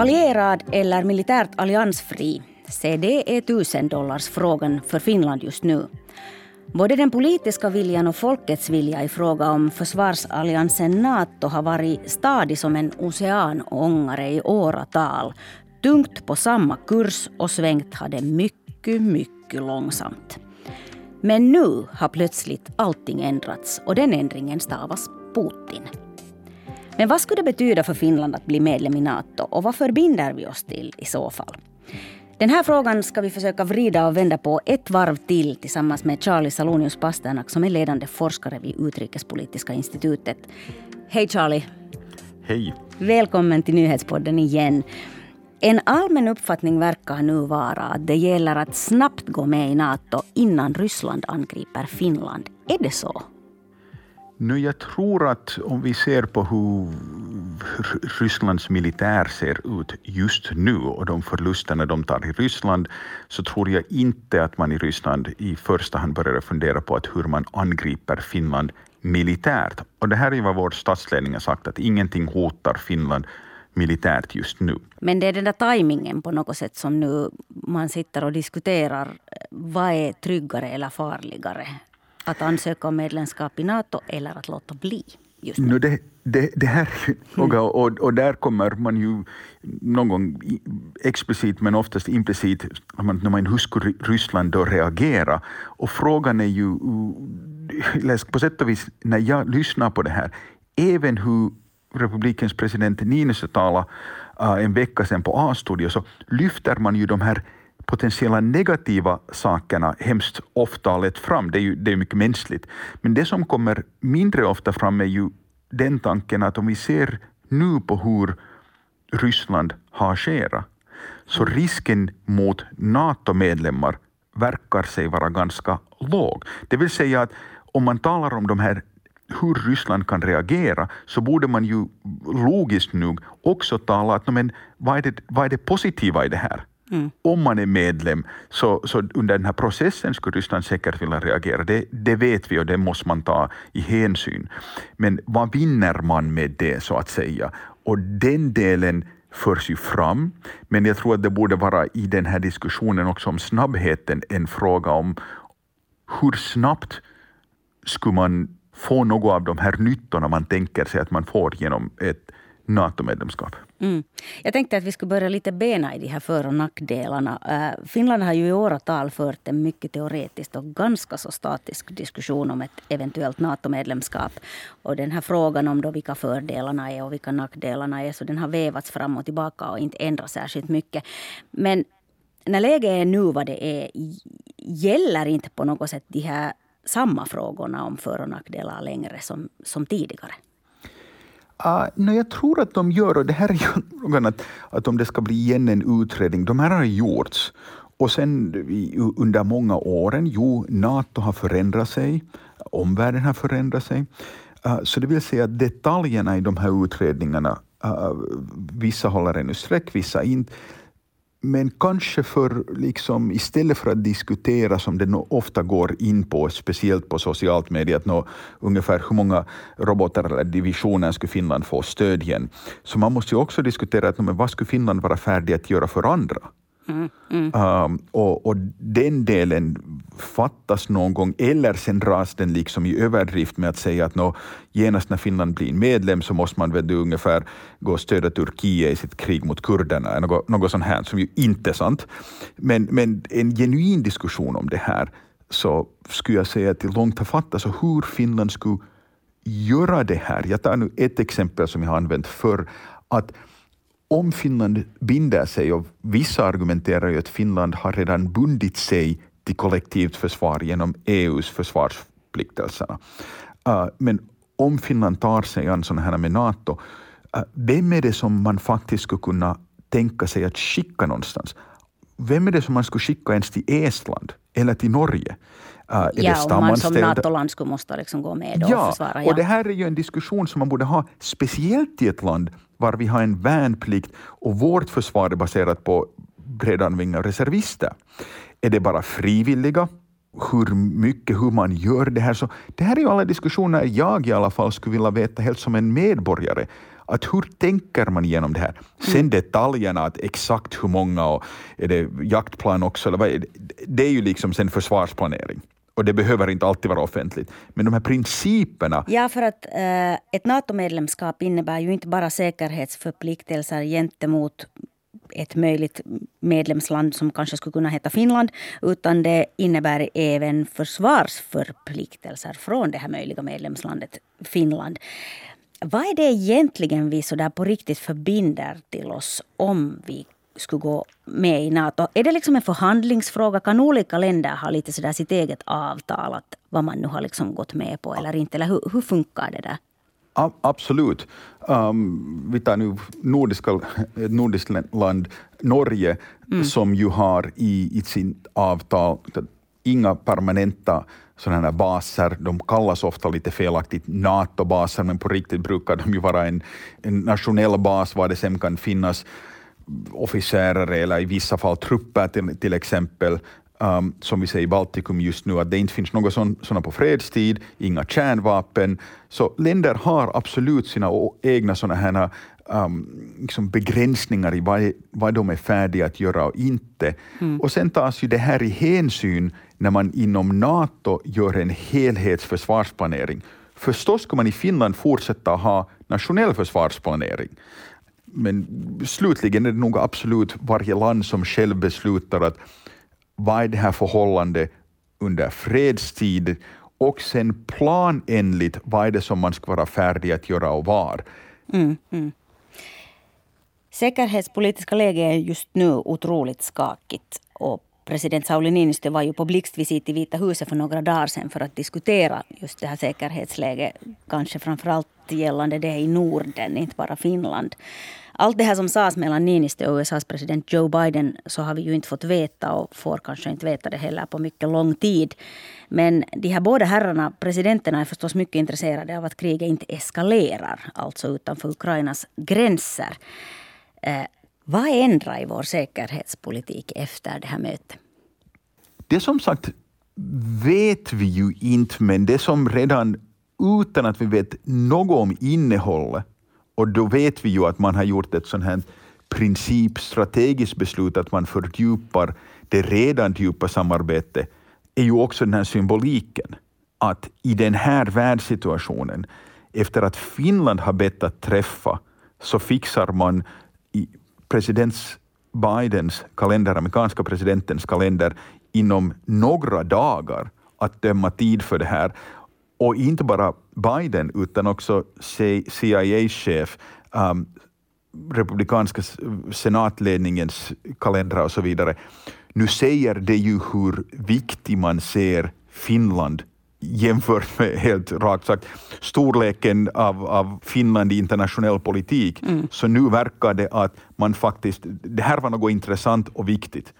Allierad eller militärt alliansfri? Se, det är tusendollarsfrågan för Finland just nu. Både den politiska viljan och folkets vilja i fråga om försvarsalliansen Nato har varit stadig som en oceanångare i åratal. Tungt på samma kurs och svängt har det mycket, mycket långsamt. Men nu har plötsligt allting ändrats och den ändringen stavas Putin. Men vad skulle det betyda för Finland att bli medlem i Nato och vad förbinder vi oss till i så fall? Den här frågan ska vi försöka vrida och vända på ett varv till tillsammans med Charlie Salonius Pasternak som är ledande forskare vid Utrikespolitiska institutet. Hej Charlie! Hej! Välkommen till Nyhetspodden igen. En allmän uppfattning verkar nu vara att det gäller att snabbt gå med i Nato innan Ryssland angriper Finland. Är det så? Nu, jag tror att om vi ser på hur Rysslands militär ser ut just nu och de förlusterna de tar i Ryssland, så tror jag inte att man i Ryssland i första hand börjar fundera på att hur man angriper Finland militärt. Och det här är vad vår statsledning har sagt, att ingenting hotar Finland militärt just nu. Men det är den där tajmingen på något sätt som nu man sitter och diskuterar. Eh, vad är tryggare eller farligare? Att ansöka om medlemskap i Nato eller att låta bli? Just nu. No, det, det, det här fråga och, och där kommer man ju någon gång explicit men oftast implicit när man hur skulle Ryssland då reagera? Och frågan är ju, på sätt och vis när jag lyssnar på det här, även hur republikens president Niinistö talade uh, en vecka sedan på A-studio så lyfter man ju de här potentiella negativa sakerna hemskt ofta har lett fram. Det är ju det är mycket mänskligt. Men det som kommer mindre ofta fram är ju den tanken att om vi ser nu på hur Ryssland har agerat, så risken mot NATO-medlemmar verkar sig vara ganska låg. Det vill säga att om man talar om de här hur Ryssland kan reagera så borde man ju logiskt nog också tala att men, vad, är det, vad är det positiva i det här? Mm. Om man är medlem, så, så under den här processen skulle Ryssland säkert vilja reagera. Det, det vet vi och det måste man ta i hänsyn. Men vad vinner man med det, så att säga? Och den delen förs ju fram, men jag tror att det borde vara i den här diskussionen också om snabbheten en fråga om hur snabbt skulle man få något av de här nyttorna man tänker sig att man får genom ett NATO-medlemskap. Mm. Jag tänkte att vi skulle börja lite bena i de här för och nackdelarna. Uh, Finland har ju i åratal fört en mycket teoretisk och ganska så statisk diskussion om ett eventuellt NATO-medlemskap. Och den här frågan om då vilka fördelarna är och vilka nackdelarna är, så den har vevats fram och tillbaka och inte ändrats särskilt mycket. Men när läget är nu vad det är, gäller inte på något sätt de här samma frågorna om för och nackdelar längre som, som tidigare? Ah, uh, no, jag tror att de gör, och det här är ju frågan att, att om det ska bli igen en utredning, de här har gjorts. Och sen under många åren, jo, Nato har förändrat sig, omvärlden har förändrat sig. Uh, så det vill säga att detaljerna i de här utredningarna, uh, vissa håller ännu streck, vissa inte. Men kanske för, liksom, istället för att diskutera som det ofta går in på, speciellt på socialt media, att nå, ungefär hur många robotar eller divisioner skulle Finland få stöd igen. Så man måste ju också diskutera att, men vad skulle Finland vara färdig att göra för andra? Mm, mm. Um, och, och, den delen fattas någon gång, eller sen dras den liksom i överdrift med att säga att nå, genast när Finland blir medlem så måste man väl ungefär gå och stödja Turkiet i sitt krig mot kurderna, något, något sånt här som ju inte är sant. Men, men en genuin diskussion om det här så skulle jag säga att det långt har fattats och hur Finland skulle göra det här. Jag tar nu ett exempel som jag har använt förr, att om Finland binder sig, och vissa argumenterar ju att Finland har redan bundit sig till kollektivt försvar genom EUs försvarsförpliktelserna. Uh, men om Finland tar sig an sådana här med Nato, uh, vem är det som man faktiskt skulle kunna tänka sig att skicka någonstans? Vem är det som man skulle skicka ens till Estland eller till Norge? Uh, ja, om man som NATO-land skulle måste liksom gå med och ja, försvara. Ja, och det här är ju en diskussion som man borde ha, speciellt i ett land var vi har en värnplikt och vårt försvar är baserat på bredanvinga reservister. Är det bara frivilliga hur mycket, hur man gör det här. Så det här är ju alla diskussioner jag i alla fall skulle vilja veta helt som en medborgare. Att hur tänker man igenom det här? Sen mm. detaljerna, att exakt hur många och är det jaktplan också, eller vad är det? det är ju liksom sen försvarsplanering och det behöver inte alltid vara offentligt. Men de här principerna... Ja, för att eh, ett NATO-medlemskap innebär ju inte bara säkerhetsförpliktelser gentemot ett möjligt medlemsland som kanske skulle kunna heta Finland, utan det innebär även försvarsförpliktelser från det här möjliga medlemslandet Finland. Vad är det egentligen vi så där på riktigt förbinder till oss om vi skulle gå med i Nato? Är det liksom en förhandlingsfråga? Kan olika länder ha lite sådär sitt eget avtal, att vad man nu har liksom gått med på eller inte? Eller hur, hur funkar det där? Absolut. Um, vi tar nu nordiska, nordiskt land, Norge, mm. som ju har i, i sitt avtal inga permanenta sådana här baser. De kallas ofta lite felaktigt NATO-baser, men på riktigt brukar de ju vara en, en nationell bas var det sen kan finnas officerare eller i vissa fall trupper till, till exempel, um, som vi ser i Baltikum just nu, att det inte finns något sådana på fredstid, inga kärnvapen. Så länder har absolut sina egna sådana här um, liksom begränsningar i vad, vad de är färdiga att göra och inte. Mm. Och sen tas ju det här i hänsyn när man inom NATO gör en helhetsförsvarsplanering. Förstås ska man i Finland fortsätta ha nationell försvarsplanering. Men slutligen är det nog absolut varje land som själv beslutar att vad är det här förhållandet under fredstid och sen planenligt vad är det som man ska vara färdig att göra och var. Mm, mm. Säkerhetspolitiska läget är just nu otroligt skakigt och president Sauli Niinistö var ju på blixtvisit i Vita huset för några dagar sedan för att diskutera just det här säkerhetsläget. Kanske framförallt gällande det i Norden, inte bara Finland. Allt det här som sades mellan Niinistö och USAs president Joe Biden så har vi ju inte fått veta och får kanske inte veta det heller på mycket lång tid. Men de här båda herrarna, presidenterna, är förstås mycket intresserade av att kriget inte eskalerar, alltså utanför Ukrainas gränser. Eh, vad ändrar i vår säkerhetspolitik efter det här mötet? Det som sagt vet vi ju inte, men det som redan utan att vi vet något om innehållet och då vet vi ju att man har gjort ett sånt här principstrategiskt beslut att man fördjupar det redan djupa samarbetet är ju också den här symboliken att i den här världssituationen, efter att Finland har bett att träffa, så fixar man i president Bidens kalender, amerikanska presidentens kalender, inom några dagar att döma tid för det här. Och inte bara Biden, utan också CIA-chef, um, republikanska senatledningens kalendrar och så vidare. Nu säger det ju hur viktig man ser Finland jämfört med, helt rakt sagt, storleken av, av Finland i internationell politik. Mm. Så nu verkar det att man faktiskt, det här var något intressant och viktigt.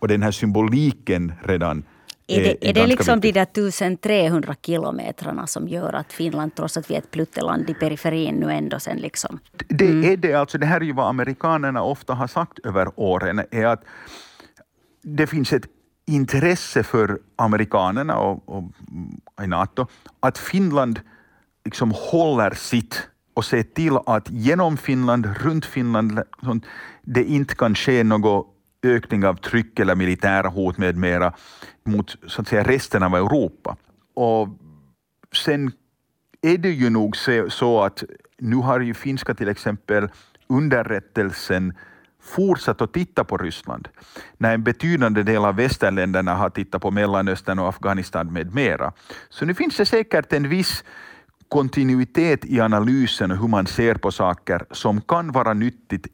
Och den här symboliken redan är det, är, är det liksom viktigt. de där 1300 kilometrarna som gör att Finland, trots att vi är ett plutteland i periferin, nu ändå sen liksom... Det mm. är det. Alltså det här är ju vad amerikanerna ofta har sagt över åren, är att det finns ett intresse för amerikanerna och, och i Nato att Finland liksom håller sitt och ser till att genom Finland, runt Finland, det inte kan ske något ökning av tryck eller militära hot med mera mot så att säga, resten av Europa. Och sen är det ju nog så att nu har ju finska till exempel underrättelsen fortsatt att titta på Ryssland, när en betydande del av västerländerna har tittat på Mellanöstern och Afghanistan med mera. Så nu finns det säkert en viss kontinuitet i analysen och hur man ser på saker som kan vara nyttigt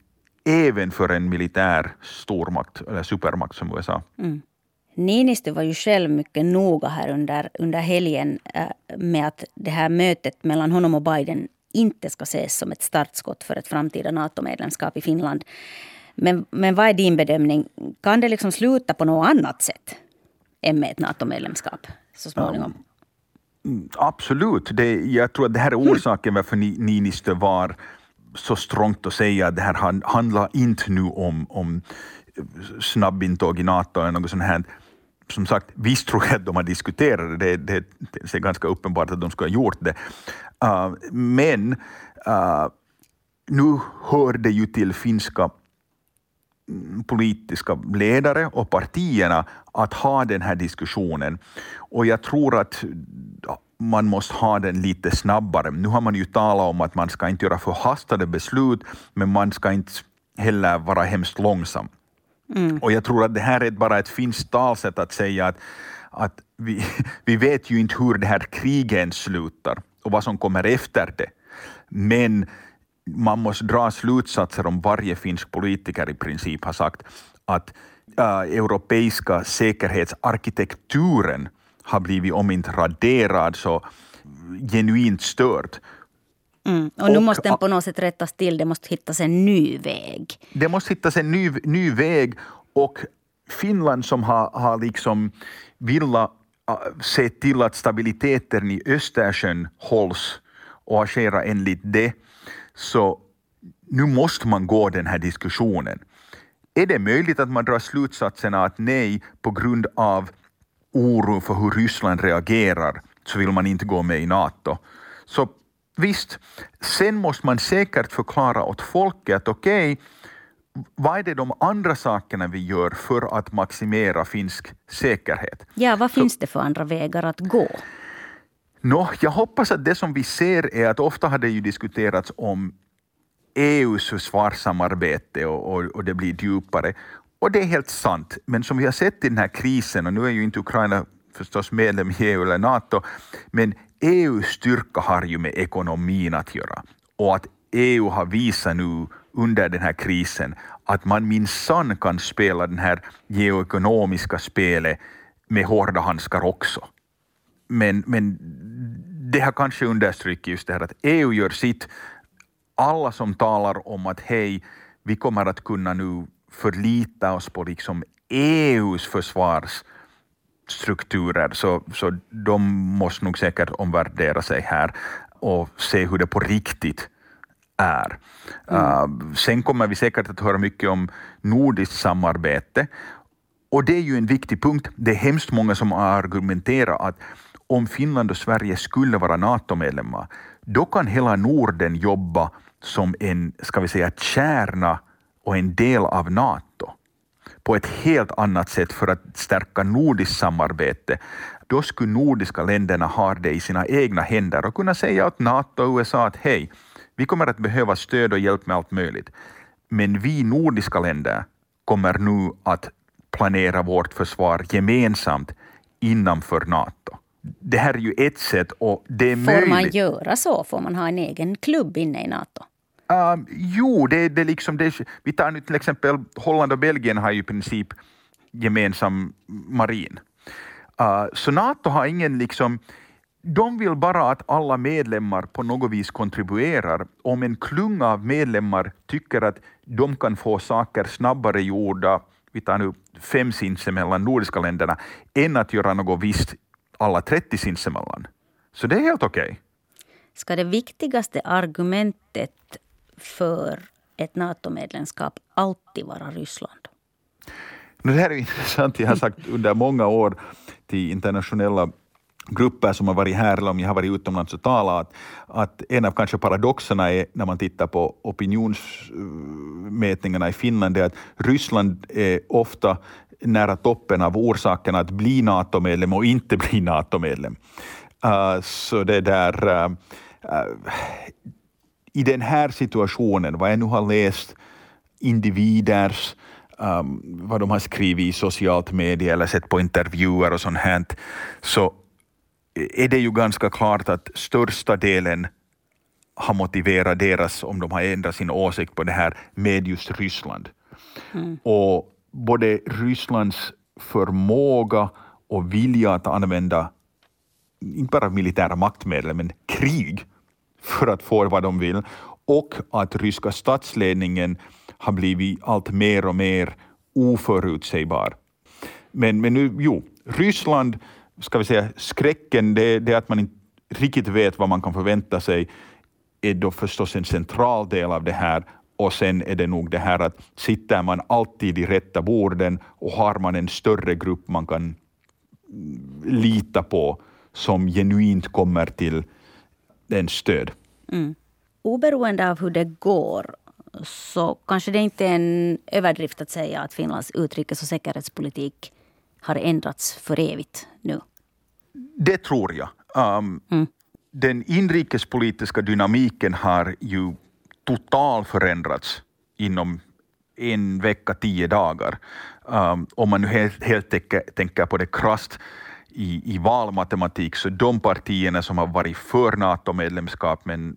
även för en militär stormakt eller supermakt som USA. Mm. Niinistö var ju själv mycket noga här under, under helgen äh, med att det här mötet mellan honom och Biden inte ska ses som ett startskott för ett framtida NATO-medlemskap i Finland. Men, men vad är din bedömning? Kan det liksom sluta på något annat sätt än med ett NATO-medlemskap så småningom? Mm, absolut. Det, jag tror att det här är orsaken varför Niinistö var så strångt att säga att det här handlar inte nu om, om snabbintåg i NATO eller något sånt här. som sagt, visst tror jag att de har diskuterat det, det, det är ganska uppenbart att de skulle ha gjort det. Uh, men uh, nu hör det ju till finska mm, politiska ledare och partierna att ha den här diskussionen. Och jag tror att man måste ha den lite snabbare. Nu har man ju talat om att man ska inte göra förhastade beslut, men man ska inte heller vara hemskt långsam. Mm. Och jag tror att det här är bara ett finskt talsätt att säga att, att vi, vi vet ju inte hur det här kriget slutar och vad som kommer efter det. Men man måste dra slutsatser om varje finsk politiker i princip har sagt att äh, europeiska säkerhetsarkitekturen har blivit om inte raderad så genuint störd. Mm. Och nu och, måste den på något sätt rättas till, det måste hittas en ny väg. Det måste hittas en ny, ny väg och Finland som har, har liksom äh, se till att stabiliteten i Östersjön hålls och agera enligt det, så nu måste man gå den här diskussionen. Är det möjligt att man drar slutsatsen att nej, på grund av oro för hur Ryssland reagerar, så vill man inte gå med i Nato. Så visst, sen måste man säkert förklara åt folket att okej, okay, vad är det de andra sakerna vi gör för att maximera finsk säkerhet? Ja, vad finns det för andra vägar att gå? No, jag hoppas att det som vi ser är att ofta har det ju diskuterats om EUs försvarssamarbete och, och, och det blir djupare. Och det är helt sant, men som vi har sett i den här krisen, och nu är ju inte Ukraina förstås medlem i EU eller NATO, men EUs styrka har ju med ekonomin att göra. Och att EU har visat nu under den här krisen att man minsann kan spela den här geoekonomiska spelet med hårda handskar också. Men, men det har kanske understrukit just det här att EU gör sitt. Alla som talar om att hej, vi kommer att kunna nu förlita oss på liksom EUs försvarsstrukturer, så, så de måste nog säkert omvärdera sig här och se hur det på riktigt är. Mm. Uh, sen kommer vi säkert att höra mycket om nordiskt samarbete. Och det är ju en viktig punkt. Det är hemskt många som argumenterar att om Finland och Sverige skulle vara NATO-medlemmar, då kan hela Norden jobba som en, ska vi säga, kärna och en del av NATO på ett helt annat sätt för att stärka nordiskt samarbete. Då skulle nordiska länderna ha det i sina egna händer och kunna säga åt NATO och USA att hej, vi kommer att behöva stöd och hjälp med allt möjligt. Men vi nordiska länder kommer nu att planera vårt försvar gemensamt innanför NATO. Det här är ju ett sätt och det är Får möjligt. man göra så? Får man ha en egen klubb inne i NATO? Um, jo, det, det liksom, det, vi tar nu till exempel Holland och Belgien har ju i princip gemensam marin. Uh, så NATO har ingen liksom, de vill bara att alla medlemmar på något vis kontribuerar. Om en klunga av medlemmar tycker att de kan få saker snabbare gjorda, vi tar nu fem sinsemellan nordiska länderna, än att göra något visst alla 30 sinsemellan. Så det är helt okej. Okay. Ska det viktigaste argumentet för ett NATO-medlemskap alltid vara Ryssland? Det här är intressant. Jag har sagt under många år till internationella grupper som har varit här eller om jag har varit utomlands och talat, att, att en av kanske paradoxerna är när man tittar på opinionsmätningarna i Finland, är att Ryssland är ofta nära toppen av orsakerna att bli NATO-medlem och inte bli NATO-medlem. Uh, så det där, uh, uh, i den här situationen, vad jag nu har läst individers, um, vad de har skrivit i socialt media eller sett på intervjuer och sånt här, så är det ju ganska klart att största delen har motiverat deras, om de har ändrat sin åsikt på det här, med just Ryssland. Mm. Och både Rysslands förmåga och vilja att använda inte bara militära maktmedel, men krig för att få vad de vill och att ryska statsledningen har blivit allt mer och mer oförutsägbar. Men, men nu, jo, Ryssland, ska vi säga, skräcken, det, det är att man inte riktigt vet vad man kan förvänta sig, är då förstås en central del av det här och sen är det nog det här att sitter man alltid i rätta borden och har man en större grupp man kan lita på som genuint kommer till en stöd. Mm. Oberoende av hur det går så kanske det inte är en överdrift att säga att Finlands utrikes och säkerhetspolitik har ändrats för evigt nu. Det tror jag. Um, mm. Den inrikespolitiska dynamiken har ju totalt förändrats inom en vecka, tio dagar. Um, om man nu helt, helt tänker, tänker på det krasst i, i valmatematik, så de partierna som har varit för NATO-medlemskap men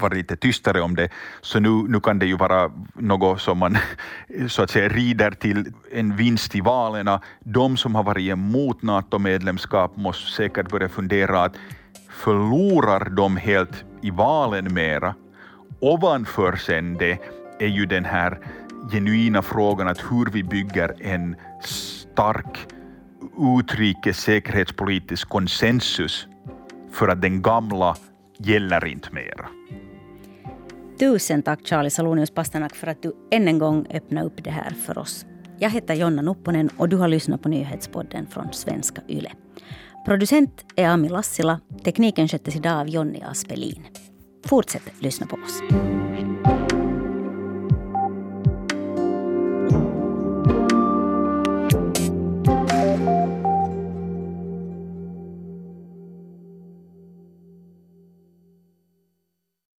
varit lite tystare om det, så nu, nu kan det ju vara något som man så att säga rider till en vinst i valen. De som har varit emot NATO-medlemskap måste säkert börja fundera att förlorar de helt i valen mera? Ovanför sen det är ju den här genuina frågan att hur vi bygger en stark utrikes säkerhetspolitisk konsensus för att den gamla gäller inte mera. Tusen tack Charlie Salonius Pasternak för att du än en gång öppnade upp det här för oss. Jag heter Jonna Nupponen och du har lyssnat på nyhetspodden från Svenska Yle. Producent är Ami Lassila. Tekniken sköttes idag av Jonny Aspelin. Fortsätt lyssna på oss.